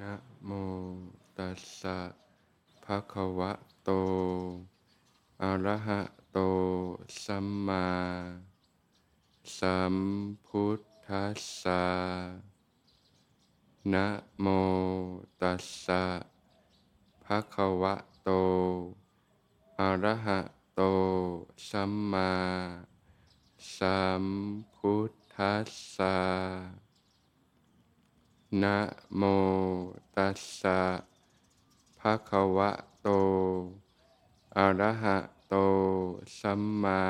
นะโมตัสสะภะคะวะโต อะระหะโต สัมมา สัมพุทธัสสะนะโมตัสสะภะคะวะโต อะระหะโต สัมมาสัมพุทธัสสะ นะโมตัสสะภะคะวะโต อะระหะโต สัมมา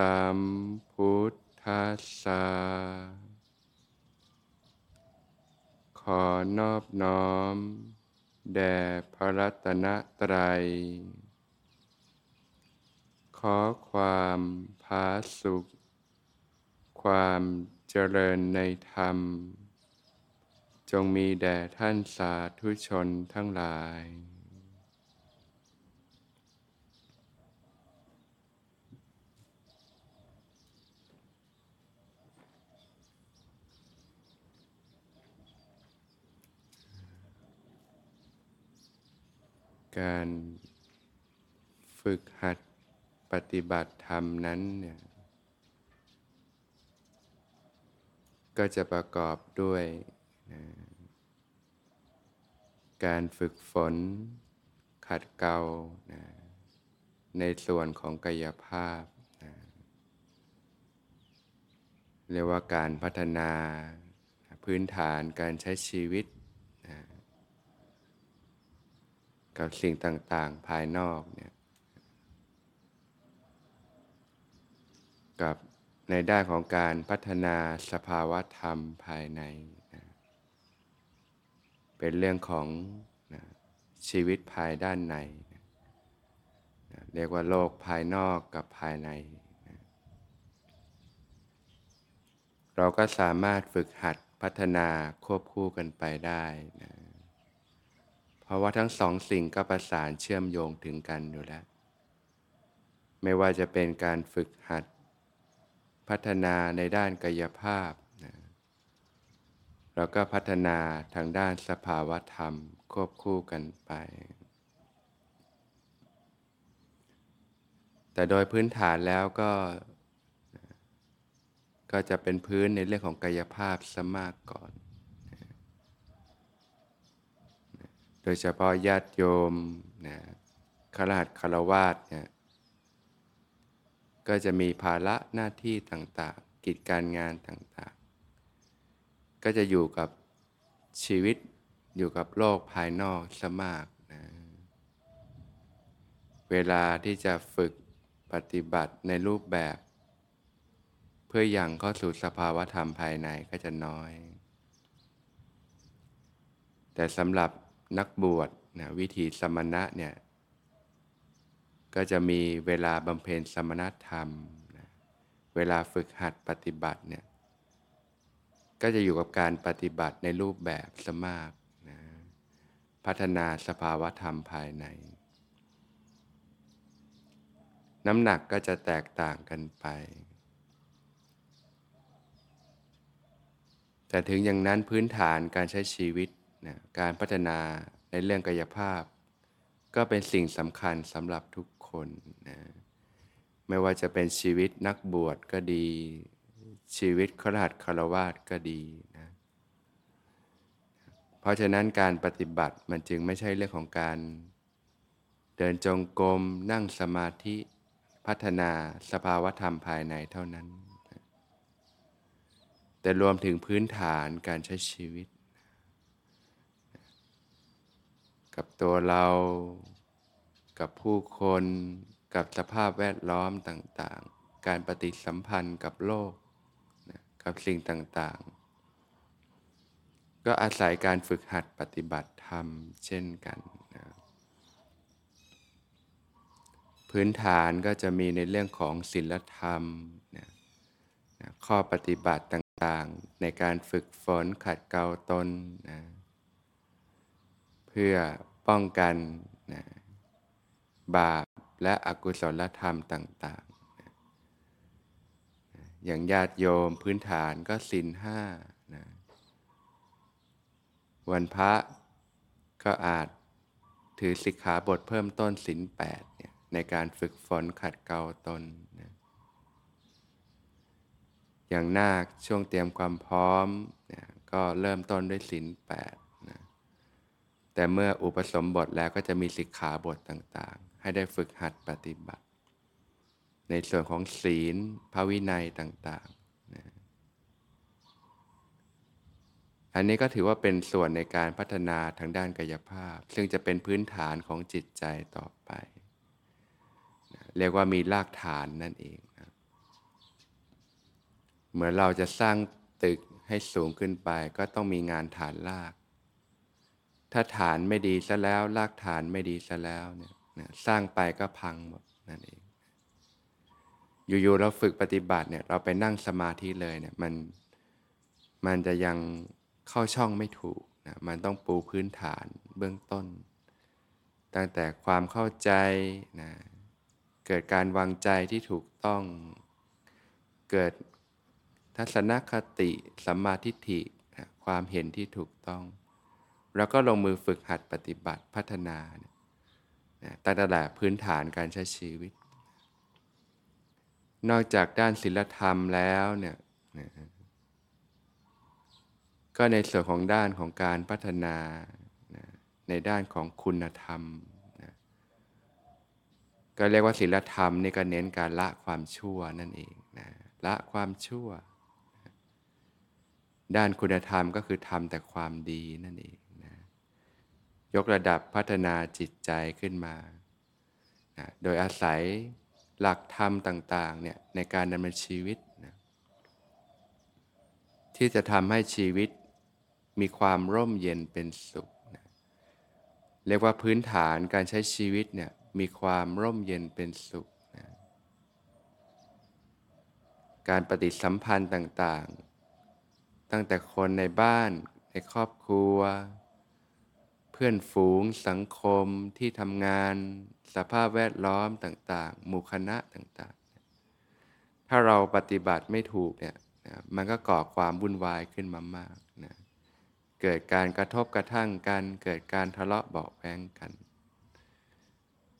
สัมพุทธัสสะขอนอบน้อม แด่พระรัตนตรัย ขอความผาสุข ความเจริญในธรรม จงมีแด่ท่านสาธุชนทั้งหลาย การฝึกหัดปฏิบัติธรรมนั้นเนี่ยก็จะประกอบด้วยนะการฝึกฝน ขัดเกลานะในส่วนของกายภาพนะเรียกว่าการพัฒนาพื้นฐานการใช้ชีวิตนะ กับสิ่งต่างๆ ภายนอกเนี่ยกับในด้านของการพัฒนาสภาวะธรรมภายในนะเป็นเรื่องของนะชีวิตภายด้านในนะนะเรียกว่าโลกภายนอกกับภายในนะเราก็สามารถฝึกหัดพัฒนาควบคู่กันไปได้นะ ราะว่าทั้งสองสิ่งก็ประสานเชื่อมโยงถึงกันอยู่แล้ว ไม่ว่าจะเป็นการฝึกหัด พัฒนาในด้านกายภาพนะแล้วก็พัฒนาทางด้านสภาวธรรมควบคู่กันไป แต่โดยพื้นฐานแล้วก็ ก็จะเป็นพื้นในเรื่องของกายภาพสมากก่อน โดยเฉพาะญาติโยมนะขลาดคารวาสเนี่ยก็จะมีภาระหน้าที่ต่างๆ กิจการงานต่างๆ ก็จะอยู่กับชีวิตอยู่กับโลกภายนอกสมากนะเวลาที่จะฝึกปฏิบัติในรูปแบบ เพื่ออยังเข้าสู่สภาวธรรมภายในก็จะน้อย แต่สำหรับ นักบวชนะวิธีสมณะเนี่ยก็จะมีเวลาบำเพ็ญสมณธรรมนะเวลาฝึกหัดปฏิบัติเนี่ยก็จะอยู่กับการปฏิบัติในรูปแบบสมากนะพัฒนาสภาวธรรมภายใน น้ำหนักก็จะแตกต่างกันไป แต่ถึงอย่างนั้นพื้นฐานการใช้ชีวิต นะการพัฒนาในเรื่องกายภาพ ก็เป็นสิ่งสำคัญสำหรับทุกคนนะไม่ว่าจะเป็นชีวิตนักบวชก็ดี ชีวิตขราดคารวาสก็ดีนะเพราะฉะนั้นการปฏิบัติมันจึงไม่ใช่เรื่องของการ เดินจงกรมนั่งสมาธิพัฒนาสภาวธรรมภายในเท่านั้น แต่รวมถึงพื้นฐานการใช้ชีวิต กับตัวเรา กับผู้คน กับสภาพแวดล้อมต่างๆ การปฏิสัมพันธ์กับโลกนะกับสิ่งต่างๆ ก็อาศัยการฝึกหัดปฏิบัติธรรมเช่นกันนะพื้นฐานก็จะมีในเรื่องของศีลธรรมนะนะข้อปฏิบัติต่างๆ ในการฝึกฝนขัดเกลาตนนะ เพื่อป้องกันนะบาปและอกุศลธรรมต่างๆอย่างญาติโยมพื้นฐานก็สินห้านะวันพระก็อาจถือสิกขาบทเพิ่มต้นศีลแปดเนี่ยในการฝึกฝนขัดเกลาตนนะอย่างนาคช่วงเตรียมความพร้อมนะก็เริ่มต้นด้วยศีลแปด แต่เมื่ออุปสมบทแล้วก็จะมีสิกขาบทต่างๆ ให้ได้ฝึกหัดปฏิบัติ ในส่วนของศีลพระวินัยต่างๆนะอันนี้ก็ถือว่าเป็นส่วนในการพัฒนาทางด้านกายภาพ ซึ่งจะเป็นพื้นฐานของจิตใจต่อไปนะเรียกว่ามีรากฐานนั่นเองนะเหมือนเราจะสร้างตึกให้สูงขึ้นไป ก็ต้องมีงานฐานราก ถ้าฐานไม่ดีซะแล้วรากฐานไม่ดีซะแล้วเนี่ยสร้างไปก็พังหมดนั่นเอง อยู่ๆเราฝึกปฏิบัติเนี่ยเราไปนั่งสมาธิเลยเนี่ยมันมันจะยังเข้าช่องไม่ถูกนะมันต้องปูพื้นฐานเบื้องต้น ตั้งแต่ความเข้าใจนะเกิดการวางใจที่ถูกต้องเกิดทัศนคติสัมมาทิฏฐินะความเห็นที่ถูกต้อง แล้วก็ลงมือฝึกหัดปฏิบัติพัฒนาตั้งแต่พื้นฐานการใช้ชีวิต นอกจากด้านศีลธรรมแล้วเนี่ยก็ในส่วนของด้านของการพัฒนาในด้านของคุณธรรมก็เรียกว่าศีลธรรมนี่ก็เน้นการละความชั่วนั่นเองนะละความชั่ว ด้านคุณธรรมก็คือทำแต่ความดีนั่นเอง ยกระดับพัฒนาจิตใจขึ้นมานะโดยอาศัยหลักธรรมต่างๆเนี่ยในการดำเนินชีวิตนะที่จะทำให้ชีวิตมีความร่มเย็นเป็นสุขนะเรียกว่าพื้นฐานการใช้ชีวิตเนี่ยมีความร่มเย็นเป็นสุขนะการปฏิสัมพันธ์ต่างๆ ตั้งแต่คนในบ้านในครอบครัว พื่อนฝูง สังคมที่ทำงาน สภาพแวดล้อมต่างๆ หมู่คณะต่างๆ ถ้าเราปฏิบัติไม่ถูกเนี่ยมันก็ก่อความวุ่นวายขึ้นมามากนะเกิดการกระทบกระทั่งกัน เกิดการทะเลาะเบาแวงกัน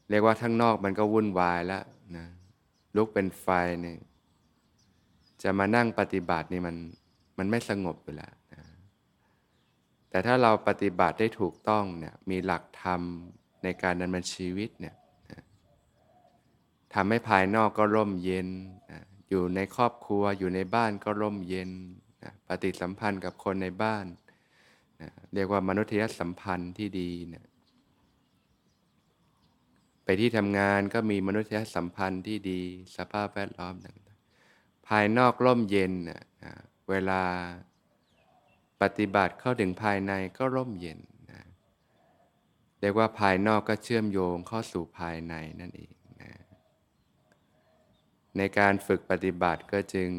เรียกว่าทั้งนอกมันก็วุ่นวายแล้วนะลุกเป็นไฟเนี่ยจะมานั่งปฏิบัตินี่มันมันไม่สงบอยู่แล้ว แต่ถ้าเราปฏิบัติได้ถูกต้องเนี่ยมีหลักธรรมในการดำเนินชีวิตเนี่ยทำให้ภายนอกก็ร่มเย็น อยู่ในครอบครัวอยู่ในบ้านก็ร่มเย็น ปฏิสัมพันธ์กับคนในบ้าน เรียกว่ามนุษยสัมพันธ์ที่ดีนะไปที่ทำงานก็มีมนุษยสัมพันธ์ที่ดี สภาพแวดล้อมต่างๆภายนอกร่มเย็น เวลา ปฏิบัติเข้าถึงภายในก็ร่มเย็นนะเรียกว่าภายนอกก็เชื่อมโยงเข้าสู่ภายในนั่นเองนะในการฝึกปฏิบัติก็จึง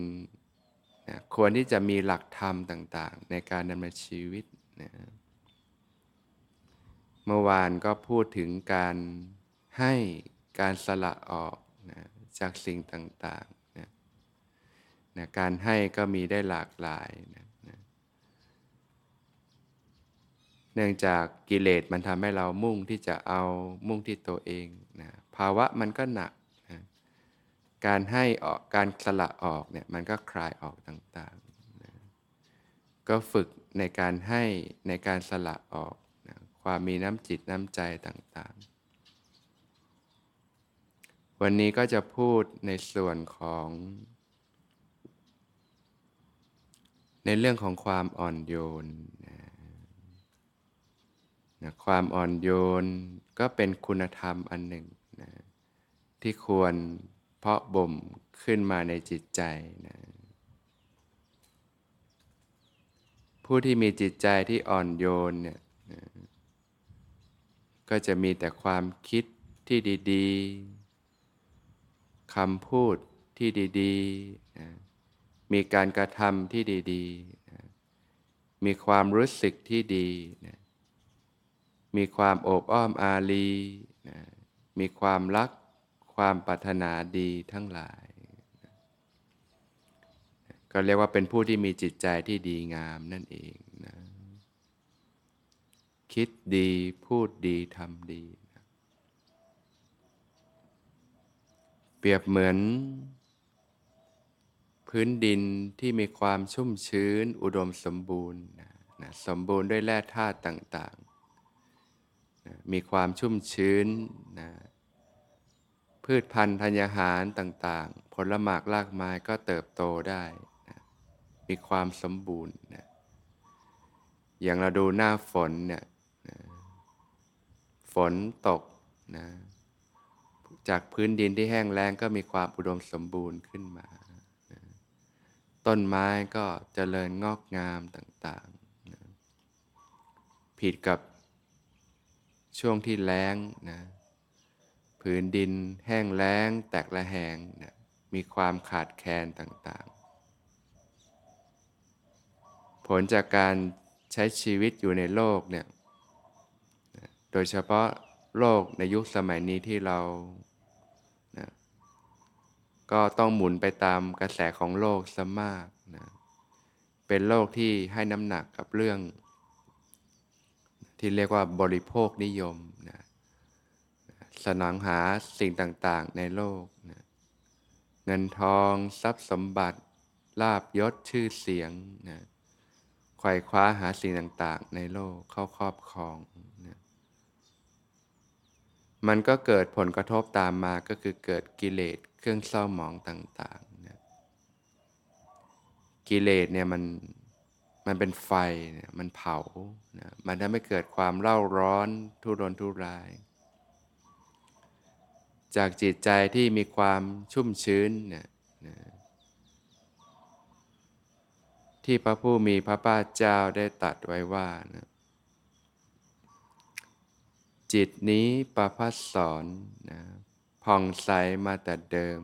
นะควรที่จะมีหลักธรรมต่างๆ ในการดำเนินชีวิตนะเมื่อวานก็พูดถึงการให้การสละออกนะจากสิ่งต่างๆนะนะการให้ก็มีได้หลากหลายนะนะ เนื่องจากกิเลสมันทำให้เรามุ่งที่จะเอามุ่งที่ตัวเองนะภาวะมันก็หนักนะการให้ออกการสละออกเนี่ยมันก็คลายออกต่างๆนะก็ฝึกในการให้ในการสละออกนะความมีน้ำจิตน้ำใจต่างๆ วันนี้ก็จะพูดในส่วนของ ในเรื่องของความอ่อนโยนนะ นะความอ่อนโยนก็เป็นคุณธรรมอันหนึ่งนะที่ควรเพาะบ่มขึ้นมาในจิตใจนะผู้ที่มีจิตใจที่อ่อนโยนเนี่ยนะก็จะมีแต่ความคิดที่ดีๆคำพูดที่ดีๆนะมีการกระทำที่ดีๆนะมีความรู้สึกที่ดีนะ มีความโอบอ้อมอารีนะมีความรักความปรารถนาดีทั้งหลาย ก็เรียกว่าเป็นผู้ที่มีจิตใจที่ดีงามนั่นเองนะคิดดีพูดดีทำดีเปรียบเหมือน พื้นดินที่มีความชุ่มชื้นอุดมสมบูรณ์นะนะสมบูรณ์ด้วยแร่ธาตุต่าง มีความชุ่มชื้นนะพืชพันธุ์ธัญญาหารต่างๆ ผลหมากรากไม้ก็เติบโตได้นะมีความสมบูรณ์นะอย่างเราดูหน้าฝนเนี่ยนะฝนตกนะจากพื้นดินที่แห้งแล้งก็มีความอุดมสมบูรณ์ขึ้นมานะต้นไม้ก็เจริญงอกงามต่างๆนะผิดกับ ช่วงที่แล้งนะพื้นดินแห้งแล้ง แตกละแหงนะมีความขาดแคลนต่างๆ ผลจากการใช้ชีวิตอยู่ในโลกเนี่ยโดยเฉพาะโลกในยุคสมัยนี้ที่เรานะก็ต้องหมุนไปตามกระแสของโลกซะมากนะเป็นโลกที่ให้น้ำหนักกับเรื่อง ที่เรียกว่าบริโภคนิยมนะสนองหาสิ่งต่างๆในโลกนะเงินทองทรัพย์สมบัติ ลาบยศชื่อเสียงนะไขว่คว้าหาสิ่งต่าง ๆ ในโลกเข้าครอบครองนะมันก็เกิดผลกระทบตามมาก็คือเกิดกิเลสเครื่องเศร้าหมองต่างๆนะกิเลสเนี่ยมัน มันเป็นไฟเนี่ยมันเผานะมันทำให้เกิดความเล่าร้อนทุรนทุราย จากจิตใจที่มีความชุ่มชื้นเนี่ยนะที่พระผู้มีพระภาเจ้าได้ตรัสไว้ว่านะจิตนี้ประพัสสอนนะผ่องใสมาแต่เดิม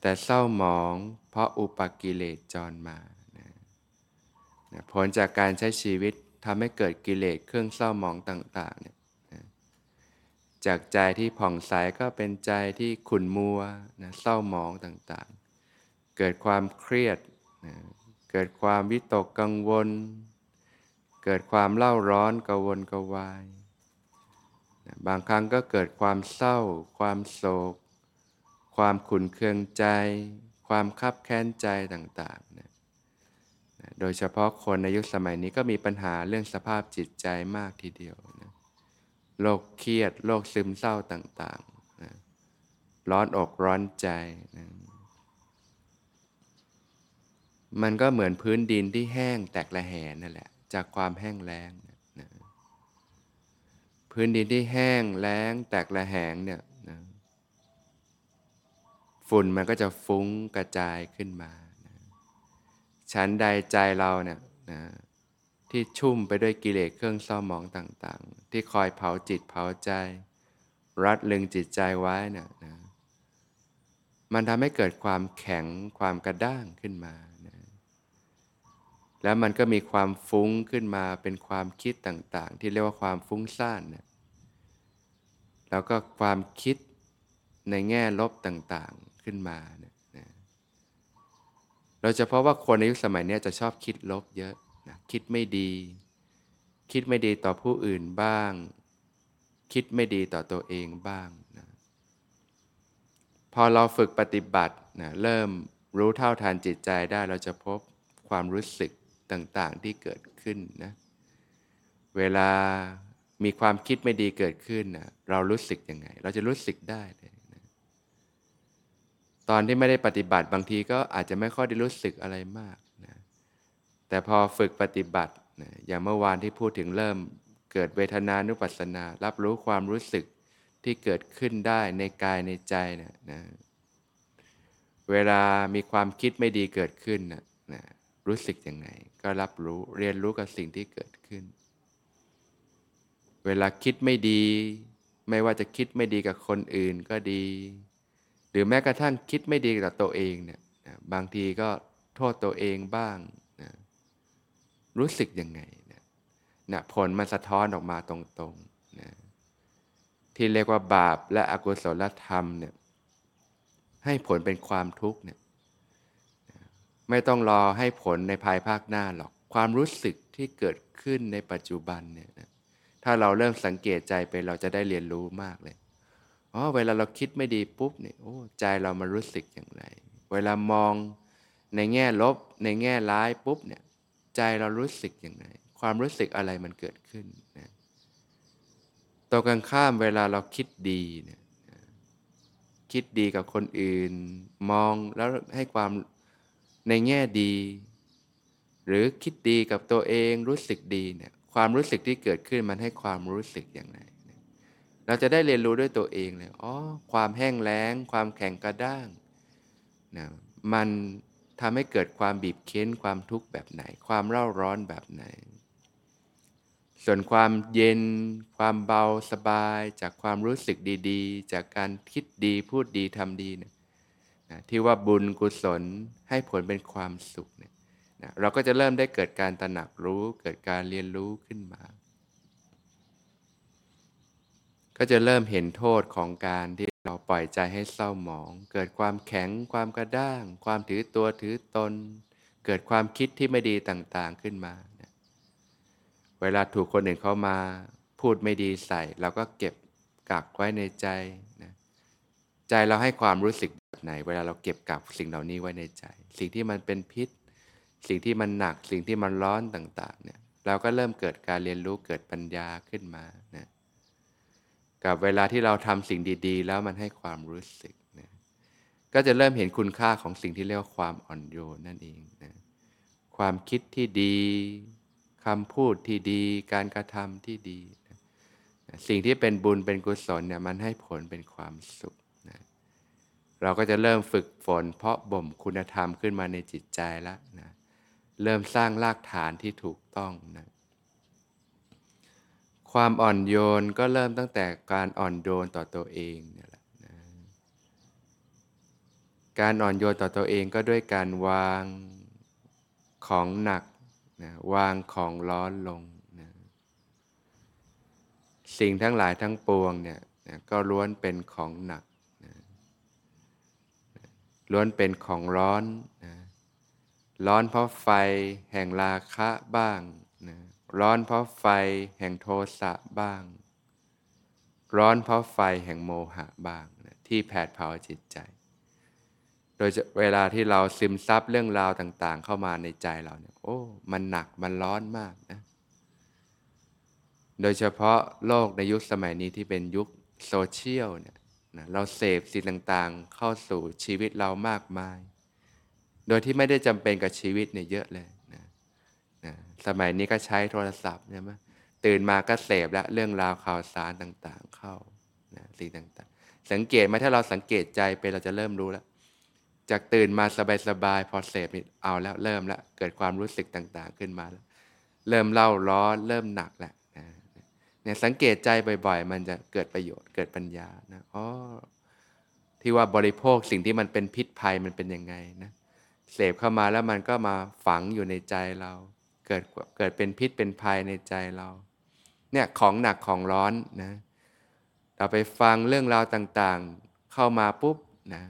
แต่เศร้าหมองเพราะอุปกิเลสจรมา ผลจากการใช้ชีวิตทำให้เกิดกิเลสเครื่องเศร้าหมองต่างๆเนี่ยจากใจที่ผ่องใสก็เป็นใจที่ขุ่นมัวนะเศร้าหมองต่างๆ เกิดความเครียดนะเกิดความวิตกกังวล เกิดความเล่าร้อนกวนกวายนะบางครั้งก็เกิดความเศร้า ความโศก ความขุ่นเคืองใจ ความคับแค้นใจต่างๆนะ โดยเฉพาะคนในยุคสมัยนี้ก็มีปัญหาเรื่องสภาพจิตใจมากทีเดียวนะโรคเครียดโรคซึมเศร้าต่างๆนะร้อนอกร้อนใจนะมันก็เหมือนพื้นดินที่แห้งแตกละแหนนั่นแหละ จากความแห้งแล้งนะพื้นดินที่แห้งแล้งแตกละแหงเนี่ยนะฝุ่นมันก็จะฟุ้งกระจายขึ้นมา นะชั้นใดใจเราเนี่ยนะที่ชุ่มไปด้วยกิเลสเครื่องเศร้าหมองต่างๆ ที่คอยเผาจิตเผาใจ รัดลึงจิตใจไว้เนี่ยนะมันทำให้เกิดความแข็งความกระด้างขึ้นมานะแล้วมันก็มีความฟุ้งขึ้นมาเป็นความคิดต่างๆ ที่เรียกว่าความฟุ้งซ่านนะแล้วก็ความคิดในแง่ลบต่างๆขึ้นมา เราจะเพราะว่าคนในยุคสมัยนี้จะชอบคิดลบเยอะนะคิดไม่ดี คิดไม่ดีต่อผู้อื่นบ้าง คิดไม่ดีต่อตัวเองบ้างนะพอเราฝึกปฏิบัตินะเริ่มรู้เท่าทันจิตใจได้เราจะพบความรู้สึกต่างๆที่เกิดขึ้นนะเวลามีความคิดไม่ดีเกิดขึ้นนะเรารู้สึกยังไง เราจะรู้สึกได้เลย ตอนที่ไม่ได้ปฏิบัติบางทีก็อาจจะไม่ค่อยได้รู้สึกอะไรมากนะแต่พอฝึกปฏิบัตินะอย่างเมื่อวานที่พูดถึงเริ่มเกิดเวทนานุปัสสนา รับรู้ความรู้สึกที่เกิดขึ้นได้ในกายในใจนะนะเวลามีความคิดไม่ดีเกิดขึ้นนะนะรู้สึกยังไง ก็รับรู้เรียนรู้กับสิ่งที่เกิดขึ้น เวลาคิดไม่ดี ไม่ว่าจะคิดไม่ดีกับคนอื่นก็ดี หรือแม้กระทั่งคิดไม่ดีกับตัวเองเนี่ยบางทีก็โทษตัวเองบ้างนะรู้สึกยังไงนะนะผลมันสะท้อนออกมาตรงๆนะที่เรียกว่าบาปและอกุศลธรรมเนี่ยให้ผลเป็นความทุกข์เนี่ยไม่ต้องรอให้ผลในภายภาคหน้าหรอกความรู้สึกที่เกิดขึ้นในปัจจุบันเนี่ยนะถ้าเราเริ่มสังเกตใจไปเราจะได้เรียนรู้มากเลย อ๋อเวลาเราคิดไม่ดีปุ๊บเนี่ยโอ้ใจเรามันรู้สึกอย่างไร เวลามองในแง่ลบ ในแง่ร้ายปุ๊บเนี่ย ใจเรารู้สึกอย่างไร ความรู้สึกอะไรมันเกิดขึ้นนะตรงกันข้ามเวลาเราคิดดีเนี่ยคิดดีกับคนอื่น มองแล้วให้ความในแง่ดี หรือคิดดีกับตัวเองรู้สึกดีเนี่ยความรู้สึกที่เกิดขึ้นมันให้ความรู้สึกอย่างไร เราจะได้เรียนรู้ด้วยตัวเองเลยอ๋อความแห้งแล้ง ความแข็งกระด้างนะมันทำให้เกิดความบีบเค้นความทุกข์แบบไหน ความเร่าร้อนแบบไหน ส่วนความเย็น ความเบาสบาย จากความรู้สึกดีๆ จากการคิดดีพูดดีทำดีเนี่ยนะที่ว่าบุญกุศลให้ผลเป็นความสุขเนี่ยนะเราก็จะเริ่มได้เกิดการตระหนักรู้เกิดการเรียนรู้ขึ้นมา ก็จะเริ่มเห็นโทษของการที่เราปล่อยใจให้เศร้าหมอง เกิดความแข็งความกระด้าง ความถือตัวถือตน เกิดความคิดที่ไม่ดีต่างๆขึ้นมา เวลาถูกคนอื่นเข้ามา พูดไม่ดีใส่เราก็เก็บกักไว้ในใจนะใจเราให้ความรู้สึกแบบไหน เวลาเราเก็บกักสิ่งเหล่านี้ไว้ในใจ สิ่งที่มันเป็นพิษ สิ่งที่มันหนัก สิ่งที่มันร้อนต่าง ๆ เนี่ย เราก็เริ่มเกิดการเรียนรู้เกิดปัญญาขึ้นมานะ กับเวลาที่เราทำสิ่งดี ๆ แล้วมันให้ความรู้สึกนะก็จะเริ่มเห็นคุณค่าของสิ่งที่เรียกว่าความอ่อนโยนนั่นเองนะความคิดที่ดีคำพูดที่ดี การกระทำที่ดีนะสิ่งที่เป็นบุญเป็นกุศลเนี่ยมันให้ผลเป็นความสุขนะเราก็จะเริ่มฝึกฝน เพาะบ่มคุณธรรมขึ้นมาในจิตใจแล้วนะเริ่มสร้างรากฐานที่ถูกต้องนะ ความอ่อนโยนก็เริ่มตั้งแต่การอ่อนโยนต่อตัวเองเนี่ยแหละนะการอ่อนโยนต่อตัวเองก็ด้วยการวางของหนักนะวางของร้อนลงนะสิ่งทั้งหลายทั้งปวงเนี่ยนะก็ล้วนเป็นของหนักนะล้วนเป็นของร้อนนะร้อนเพราะไฟแห่งราคะบ้าง ร้อนเพราะไฟแห่งโทสะบ้าง ร้อนเพราะไฟแห่งโมหะบ้างนะที่แผดเผาจิตใจ โดยเวลาที่เราซึมซับเรื่องราวต่าง ๆ เข้ามาในใจเราเนี่ยโอ้ มันหนักมันร้อนมากนะ โดยเฉพาะโลกในยุคสมัยนี้ที่เป็นยุคโซเชียลเนี่ยนะเราเสพสิ่งต่างๆ เข้าสู่ชีวิตเรามากมาย โดยที่ไม่ได้จำเป็นกับชีวิตเนี่ยเยอะเลย นะสมัยนี้ก็ใช้โทรศัพท์ใช่ไหมตื่นมาก็เสพแล้วเรื่องราวข่าวสารต่างๆเข้านะสิ่งต่างๆ สังเกตไหมถ้าเราสังเกตใจไปเราจะเริ่มรู้แล้วจากตื่นมาสบายๆพอเสพเอาแล้วเริ่มแล้วเกิดความรู้สึกต่างๆขึ้นมาแล้ว เริ่มเล่าร้อนเริ่มหนักแหล้วนะเนี่ยสังเกตใจบ่อยๆ มันจะเกิดประโยชน์เกิดปัญญานะอ๋อที่ว่าบริโภคสิ่งที่มันเป็นพิษภัยมันเป็นยังไงนะเสพเข้ามาแล้วมันก็มาฝังอยู่ในใจเรา เกิดเกิดเป็นพิษเป็นภัยในใจเราเนี่ยของหนักของร้อนนะเราไปฟังเรื่องราวต่างๆเข้ามาปุ๊บนะ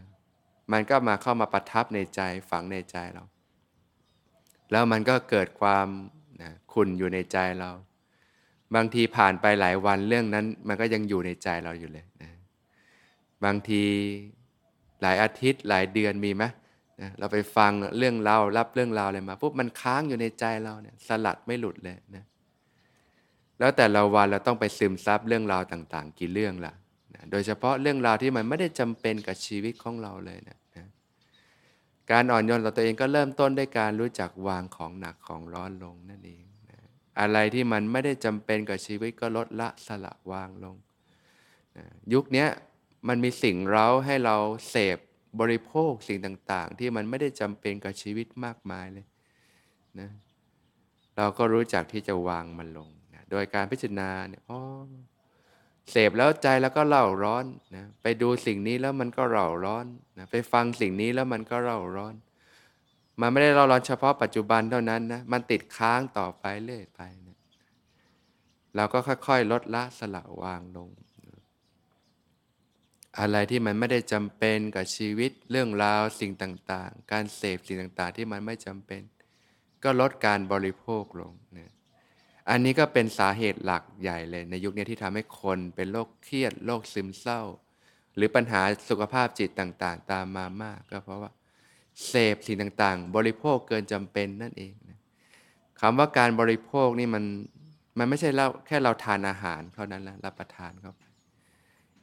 มันก็มาเข้ามาประทับในใจฝังในใจเรา แล้วมันก็เกิดความนะขุนอยู่ในใจเรา บางทีผ่านไปหลายวันเรื่องนั้น มันก็ยังอยู่ในใจเราอยู่เลยนะบางทีหลายอาทิตย์หลายเดือนมีไหม นะเราไปฟังเรื่องเรารับเรื่องราวอะไรมาปุ๊บมันค้างอยู่ในใจเราเนี่ยสลัดไม่หลุดเลยนะแล้วแต่ละวันเราต้องไปซึมซับเรื่องราวต่าง ๆ กี่เรื่องละนะโดยเฉพาะเรื่องราวที่มันไม่ได้จำเป็นกับชีวิตของเราเลยนะนะการอ่อนโยนต่อตัวเองก็เริ่มต้นด้วยการรู้จักวางของหนักของร้อนลงนั่นเองนะอะไรที่มันไม่ได้จำเป็นกับชีวิตก็ลดละสละวางลงนะยุคนี้มันมีสิ่งเร้าให้เราเสพ บริโภคสิ่งต่างๆ ที่มันไม่ได้จำเป็นกับชีวิตมากมายเลยนะเราก็รู้จักที่จะวางมันลงนะโดยการพิจารณาเนี่ยอ๋อเสพแล้วใจแล้วก็เล่าร้อนนะไปดูสิ่งนี้แล้วมันก็เร่าร้อนนะไปฟังสิ่งนี้แล้วมันก็เร่าร้อน มันไม่ได้เร่าร้อนเฉพาะปัจจุบันเท่านั้นนะมันติดค้างต่อไปเรื่อยไปนะเราก็ค่อยๆ ลดละสละวางลง อะไรที่มันไม่ได้จำเป็นกับชีวิตเรื่องราวสิ่งต่างๆ การเสพสิ่งต่างๆ ที่มันไม่จำเป็น ก็ลดการบริโภคลงนะอันนี้ก็เป็นสาเหตุหลักใหญ่เลย ในยุคนี้ที่ทำให้คนเป็นโรคเครียดโรคซึมเศร้า หรือปัญหาสุขภาพจิตต่างๆ ตามมามาก ก็เพราะว่าเสพสิ่งต่างๆ บริโภคเกินจำเป็นนั่นเองนะคำว่าการบริโภคนี่มันมันไม่ใช่เราแค่เราทานอาหารเท่านั้นละรับประทานเข้าไป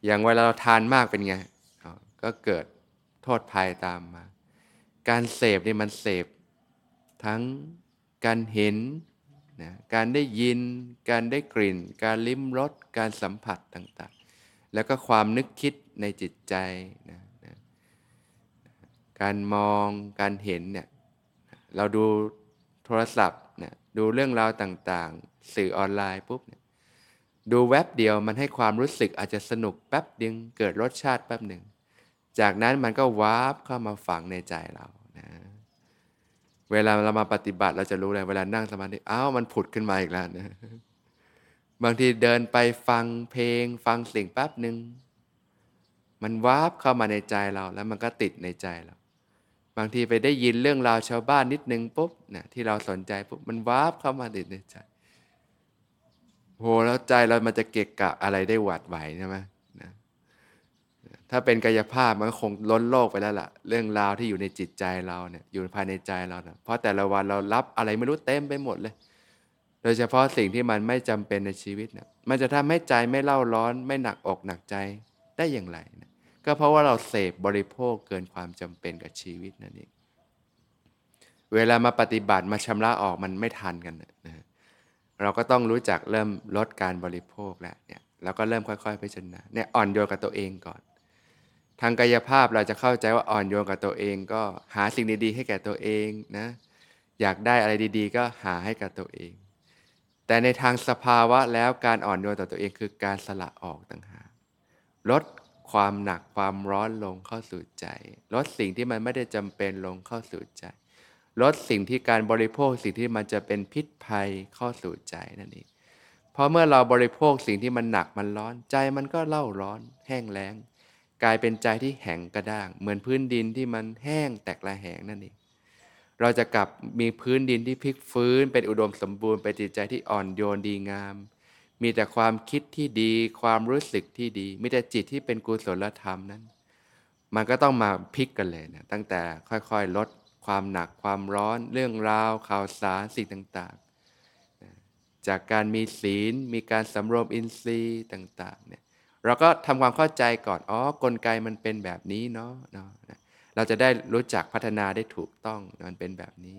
อย่างเวลาเราทานมากเป็นไง ก็เกิดโทษภัยตามมา การเสพนี่มันเสพทั้งการเห็นนะการได้ยิน การได้กลิ่น การลิ้มรส การสัมผัสต่างๆ แล้วก็ความนึกคิดในจิตใจนะนะการมอง การเห็นเนี่ย เราดูโทรศัพท์เนี่ยดูเรื่องราวต่างๆ สื่อออนไลน์ปุ๊บเนี่ย ดูแวบเดียวมันให้ความรู้สึกอาจจะสนุกแป๊บเดียวเกิดรสชาติแป๊บหนึ่ง จากนั้นมันก็วาร์ปเข้ามาฝังในใจเรานะเวลาเรามาปฏิบัติเราจะรู้เลยเวลานั่งสมาธิอ้าวมันผุดขึ้นมาอีกแล้วนะบางทีเดินไปฟังเพลง ฟังเสียงแป๊บหนึ่งมัน warp เข้ามาในใจเราแล้วมันก็ติดในใจเราบางทีไปได้ยินเรื่องราวชาวบ้านนิดนึงปุ๊บนะที่เราสนใจปุ๊บมัน warp เข้ามาติดในใจ โหแล้วใจเรามันจะเกะกะอะไรได้หวั่นไหวใช่ไหมนะถ้าเป็นกายภาพมันคงล้นโลกไปแล้วล่ะ เรื่องราวที่อยู่ในจิตใจเราเนี่ยอยู่ภายในใจเราเนะเพราะแต่ละวันเรารับอะไรไม่รู้เต็มไปหมดเลย โดยเฉพาะสิ่งที่มันไม่จำเป็นในชีวิตเนี่ยมันจะทำให้ใจไม่เล่าร้อน ไม่หนักอกหนักใจได้อย่างไรนะก็เพราะว่าเราเสพบริโภคเกินความจำเป็นกับชีวิตนั่นเองเวลามาปฏิบัติมาชำระออกมันไม่ทันกันนะ เราก็ต้องรู้จักเริ่มลดการบริโภคแล้วเนี่ยแล้วก็เริ่มค่อยๆพิจารณาเนี่ยอ่อนโยนกับตัวเองก่อน ทางกายภาพเราจะเข้าใจว่าอ่อนโยนกับตัวเอง ก็หาสิ่งดีๆ ให้แก่ตัวเองนะอยากได้อะไรดีๆ ก็หาให้กับตัวเอง แต่ในทางสภาวะแล้วการอ่อนโยนต่อตัวเองคือการสละออกต่างหากลดความหนักความร้อนลงเข้าสู่ใจ ลดสิ่งที่มันไม่ได้จำเป็นลงเข้าสู่ใจ ลดสิ่งที่การบริโภคสิ่งที่มันจะเป็นพิษภัยเข้าสู่ใจนั่นเองเพราะเมื่อเราบริโภคสิ่งที่มันหนักมันร้อนใจมันก็เล่าร้อนแห้งแล้ง กลายเป็นใจที่แข็งกระด้าง เหมือนพื้นดินที่มันแห้งแตกละแหงนั่นเองเราจะกลับมีพื้นดินที่พลิกฟื้น เป็นอุดมสมบูรณ์เป็นจิตใจที่อ่อนโยนดีงาม มีแต่ความคิดที่ดี ความรู้สึกที่ดี มีแต่จิตที่เป็นกุศลธรรมนั้น มันก็ต้องมาพลิกกันเลยนะตั้งแต่ค่อยๆ ลด ความหนักความร้อนเรื่องราวข่าวสารสิ่งต่างๆ จากการมีศีลมีการสำรวมอินทรีย์ต่างๆเนี่ยเราก็ทำความเข้าใจก่อนอ๋อกลไกมันเป็นแบบนี้เนาะเนาะเราจะได้รู้จักพัฒนาได้ถูกต้องมันเป็นแบบนี้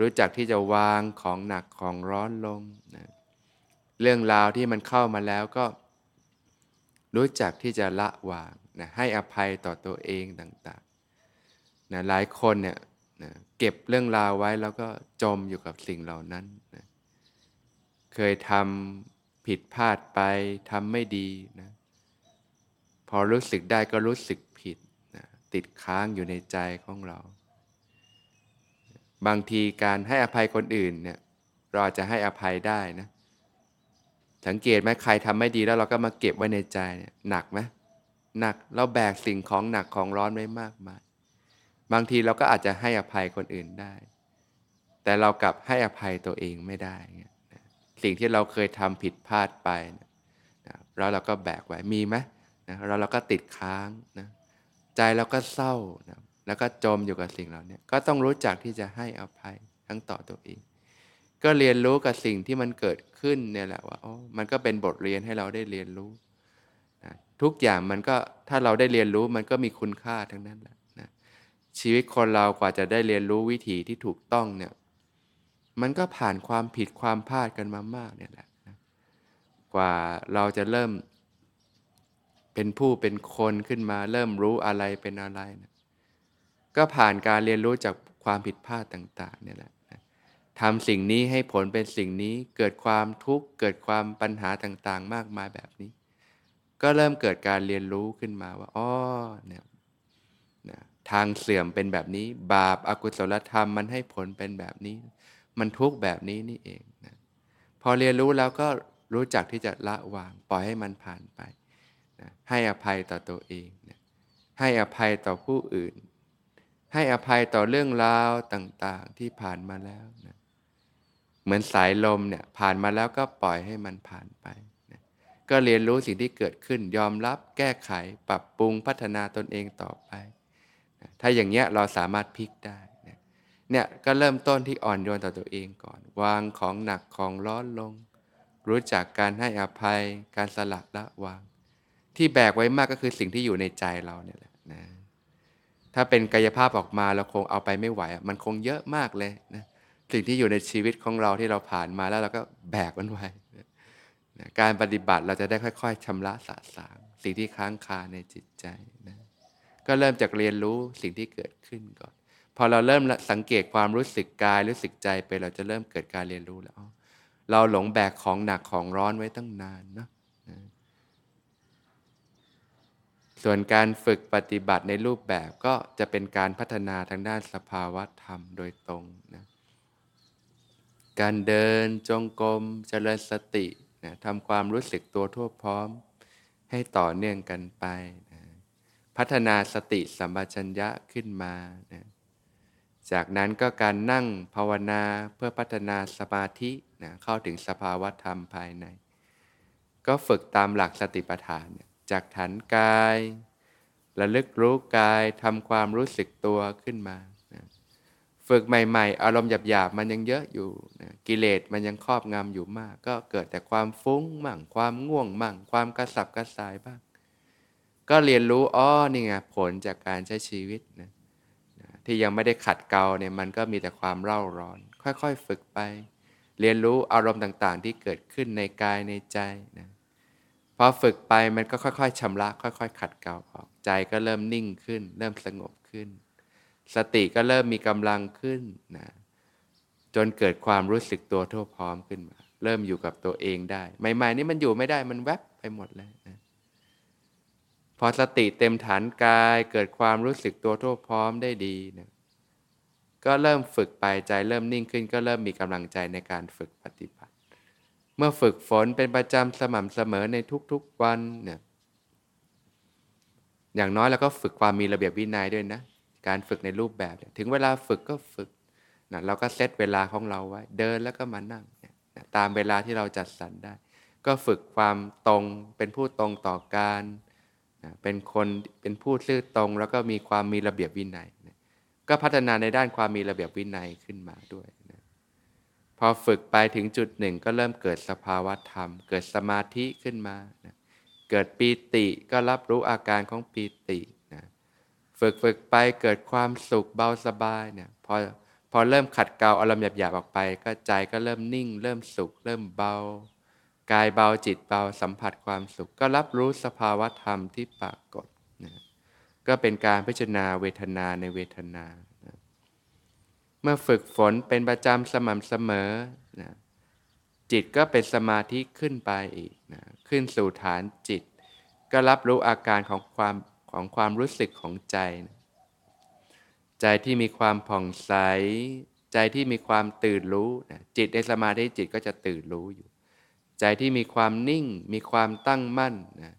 รู้จักที่จะวางของหนักของร้อนลงนะเรื่องราวที่มันเข้ามาแล้วก็ รู้จักที่จะละวางนะให้อภัยต่อตัวเองต่างๆนะหลายคนเนี่ย นะเก็บเรื่องราวไว้แล้วก็จมอยู่กับสิ่งเหล่านั้นนะเคยทำผิดพลาดไปทำไม่ดีนะพอรู้สึกได้ก็รู้สึกผิดนะติดค้างอยู่ในใจของเรา บางทีการให้อภัยคนอื่นเนี่ยเราอาจะให้อภัยได้นะสังเกตไหมใครทำไม่ดีแล้วเราก็มาเก็บไว้ในใจเนี่ยหนักไหมหนักเราแบกสิ่งของหนักของร้อนไว้มากมาย บางทีเราก็อาจจะให้อภัยคนอื่นได้ แต่เรากลับให้อภัยตัวเองไม่ได้ สิ่งที่เราเคยทำผิดพลาดไปนะแล้วเราก็แบกไว้มีไหมนะเราเราก็ติดค้างนะใจเราก็เศร้านะแล้วก็จมอยู่กับสิ่งเหล่านี้ก็ต้องรู้จักที่จะให้อภัยทั้งต่อตัวเอง ก็เรียนรู้กับสิ่งที่มันเกิดขึ้นเนี่ยแหละว่าอ๋อมันก็เป็นบทเรียนให้เราได้เรียนรู้นะทุกอย่างมันก็ถ้าเราได้เรียนรู้มันก็มีคุณค่าทั้งนั้นแหละ ชีวิตคนเรากว่าจะได้เรียนรู้วิถีที่ถูกต้องเนี่ยมันก็ผ่านความผิดความพลาดกันมามากเนี่ยแหละกว่าเราจะเริ่มเป็นผู้เป็นคนขึ้นมาเริ่มรู้อะไรเป็นอะไรนะก็ผ่านการเรียนรู้จากความผิดพลาดต่างๆเนี่ยแหละทำสิ่งนี้ให้ผลเป็นสิ่งนี้เกิดความทุกข์เกิดความปัญหาต่างๆ มากมายแบบนี้ ก็เริ่มเกิดการเรียนรู้ขึ้นมาว่าอ๋อเนี่ย ทางเสื่อมเป็นแบบนี้ บาปอากุศลธรรมมันให้ผลเป็นแบบนี้ มันทุกข์แบบนี้นี่เองนะพอเรียนรู้แล้วก็รู้จักที่จะละวาง ปล่อยให้มันผ่านไปนะให้อภัยต่อตัวเองนะให้อภัยต่อผู้อื่น ให้อภัยต่อเรื่องราวต่างๆที่ผ่านมาแล้วนะเหมือนสายลมเนี่ยผ่านมาแล้วก็ปล่อยให้มันผ่านไปนะก็เรียนรู้สิ่งที่เกิดขึ้นยอมรับแก้ไขปรับปรุงพัฒนาตนเองต่อไป ถ้าอย่างเงี้ยเราสามารถพลิกได้เนี่ยก็เริ่มต้นที่อ่อนโยนต่อตัวเองก่อน วางของหนักของร้อนลง รู้จักการให้อภัย การสละละวาง ที่แบกไว้มากก็คือสิ่งที่อยู่ในใจเราเนี่ยแหละนะถ้าเป็นกายภาพออกมาเราคงเอาไปไม่ไหว มันคงเยอะมากเลยนะสิ่งที่อยู่ในชีวิตของเราที่เราผ่านมาแล้วเราก็แบกมันไว้นะการปฏิบัติเราจะได้ค่อย ๆชำระสะสาง สิ่งที่ค้างคาในจิตใจนะ ก็เริ่มจากเรียนรู้สิ่งที่เกิดขึ้นก่อน พอเราเริ่มสังเกตความรู้สึกกายรู้สึกใจไปเราจะเริ่มเกิดการเรียนรู้แล้วเราหลงแบกของหนักของร้อนไว้ตั้งนานเนาะส่วนการฝึกปฏิบัติในรูปแบบก็จะเป็นการพัฒนาทางด้านสภาวะธรรมโดยตรงนะการเดินจงกรมเจริญสตินะทำความรู้สึกตัวทั่วพร้อมให้ต่อเนื่องกันไปน พัฒนาสติสัมปชัญญะขึ้นมานะจากนั้นก็การนั่งภาวนาเพื่อพัฒนาสมาธินะเข้าถึงสภาวะธรรมภายใน ก็ฝึกตามหลักสติปัฏฐาน จากฐานกายระลึกรู้กายทำความรู้สึกตัวขึ้นมานะฝึกใหม่ ๆ อารมณ์หยาบๆมันยังเยอะอยู่นะกิเลสมันยังครอบงำอยู่มาก ก็เกิดแต่ความฟุ้งมั่งความง่วงมั่ง ความกระสับกระส่ายบ้าง ก็เรียนรู้อ๋อนี่ไงผลจากการใช้ชีวิตนะที่ยังไม่ได้ขัดเกลาเนี่ยมันก็มีแต่ความเร่าร้อน ค่อยๆฝึกไป เรียนรู้อารมณ์ต่างๆ ที่เกิดขึ้นในกายในใจนะพอฝึกไปมันก็ค่อย ๆชำระค่อย ๆ ขัดเกลาออกใจก็เริ่มนิ่งขึ้น เริ่มสงบขึ้น สติก็เริ่มมีกำลังขึ้นนะจนเกิดความรู้สึกตัวทั่วพร้อมขึ้นมา เริ่มอยู่กับตัวเองได้ ใหม่ ๆ นี่มันอยู่ไม่ได้มันแวบไปหมดเลยนะ พอสติเต็มฐานกายเกิดความรู้สึกตัวทั่วพร้อมได้ดีนะก็เริ่มฝึกไปใจเริ่มนิ่งขึ้น ก็เริ่มมีกำลังใจในการฝึกปฏิบัติ เมื่อฝึกฝนเป็นประจำสม่ำเสมอในทุกๆวันเนี่ยอย่างน้อยเราก็ฝึกความมีระเบียบวินัยด้วยนะ การฝึกในรูปแบบถึงเวลาฝึกก็ฝึกนะเราก็เซตเวลาของเราไว้ เดินแล้วก็มานั่งนะตามเวลาที่เราจัดสรรได้ ก็ฝึกความตรงเป็นผู้ตรงต่อการ นะเป็นคนเป็นผู้ซื่อตรง แล้วก็มีความมีระเบียบวินัยนะก็พัฒนาในด้านความมีระเบียบวินัยขึ้นมาด้วยนะพอฝึกไปถึงจุดหนึ่ง ก็เริ่มเกิดสภาวะธรรม เกิดสมาธิขึ้นมานะเกิดปีติก็รับรู้อาการของปีตินะฝึกฝึกไปเกิดความสุขเบาสบายเนี่ยพอพอเริ่มขัดเกลาอารมณ์หยาบๆออกไป ก็ใจก็เริ่มนิ่ง เริ่มสุข เริ่มเบา กายเบาจิตเบาสัมผัสความสุข ก็รับรู้สภาวะธรรมที่ปรากฏนะก็เป็นการพิจารณาเวทนาในเวทนานะเมื่อฝึกฝนเป็นประจำสม่ำเสมอนะจิตก็เป็นสมาธิขึ้นไปอีกนะขึ้นสู่ฐานจิต ก็รับรู้อาการของความของความรู้สึกของใจนะใจที่มีความผ่องใส ใจที่มีความตื่นรู้นะจิตในสมาธิจิตก็จะตื่นรู้อยู่ ใจที่มีความนิ่ง มีความตั้งมั่นนะ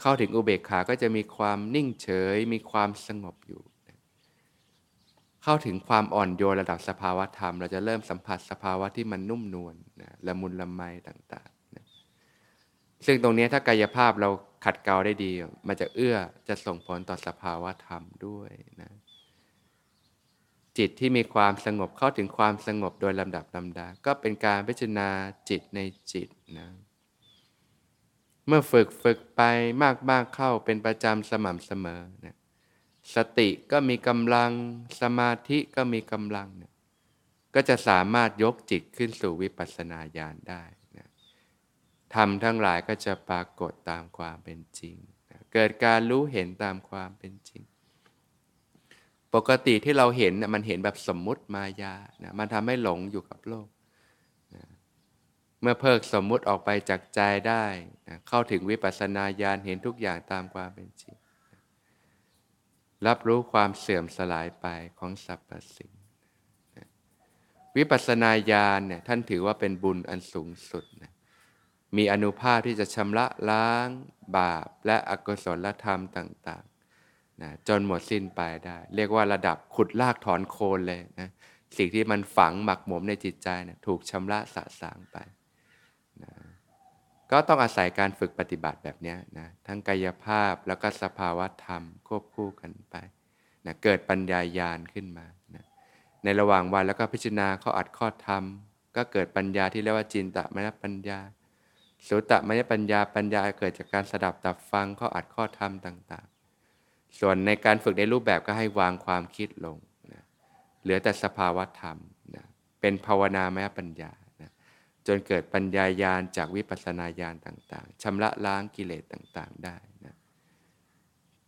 เข้าถึงอุเบกขาก็จะมีความนิ่งเฉย มีความสงบอยู่นะเข้าถึงความอ่อนโยนระดับสภาวะธรรม เราจะเริ่มสัมผัสสภาวะที่มันนุ่มนวลนะละมุนละไมต่างๆนะซึ่งตรงนี้ถ้ากายภาพเราขัดเกลาได้ดี มันจะเอื้อจะส่งผลต่อสภาวะธรรมด้วยนะจิตที่มีความสงบเข้าถึงความสงบโดยลำดับลำดา ก็เป็นการพิจารณาจิตในจิต นะเมื่อฝึกฝึกไปมากๆเข้าเป็นประจำสม่ำเสมอนะสติก็มีกำลังสมาธิก็มีกำลังนะก็จะสามารถยกจิตขึ้นสู่วิปัสสนาญาณได้นะทำทั้งหลายก็จะปรากฏตามความเป็นจริงนะเกิดการรู้เห็นตามความเป็นจริง ปกติที่เราเห็นนะมันเห็นแบบสมมุติมายานะมันทำให้หลงอยู่กับโลก มื่อเพิกสมมุติออกไปจากใจได้นะเข้าถึงวิปัสสนาญาณเห็นทุกอย่างตามความเป็นจริง รับรู้ความเสื่อมสลายไปของสรรพสิ่งนะวิปัสสนาญาณเนี่ยท่านถือว่าเป็นบุญอันสูงสุดนะมีอนุภาพที่จะชำระล้างบาปและอกุศลธรรมต่างๆนะจนหมดสิ้นไปได้ เรียกว่าระดับขุดลากถอนโคนเลยนะสิ่งที่มันฝังหมักหมมในจิตใจนะถูกชำระสะสางไป ก็ต้องอาศัยการฝึกปฏิบัติแบบนี้นะทั้งกายภาพแล้วก็สภาวะธรรมควบคู่กันไปนะเกิดปัญญายาณขึ้นมานะในระหว่างวันแล้วก็พิจารณาข้ออัดข้อธรรม ก็เกิดปัญญาที่เรียกว่าจินตมยปัญญาสุตตมยปัญญาปัญญาเกิดจากการสดับตับฟังข้ออัดข้อธรรมต่าง ๆ ส่วนในการฝึกในรูปแบบก็ให้วางความคิดลงนะเหลือแต่สภาวะธรรมนะเป็นภาวนามยปัญญา จนเกิดปัญญายาณจากวิปัสสนาญาณต่าง ๆชำระล้างกิเลสต่างๆได้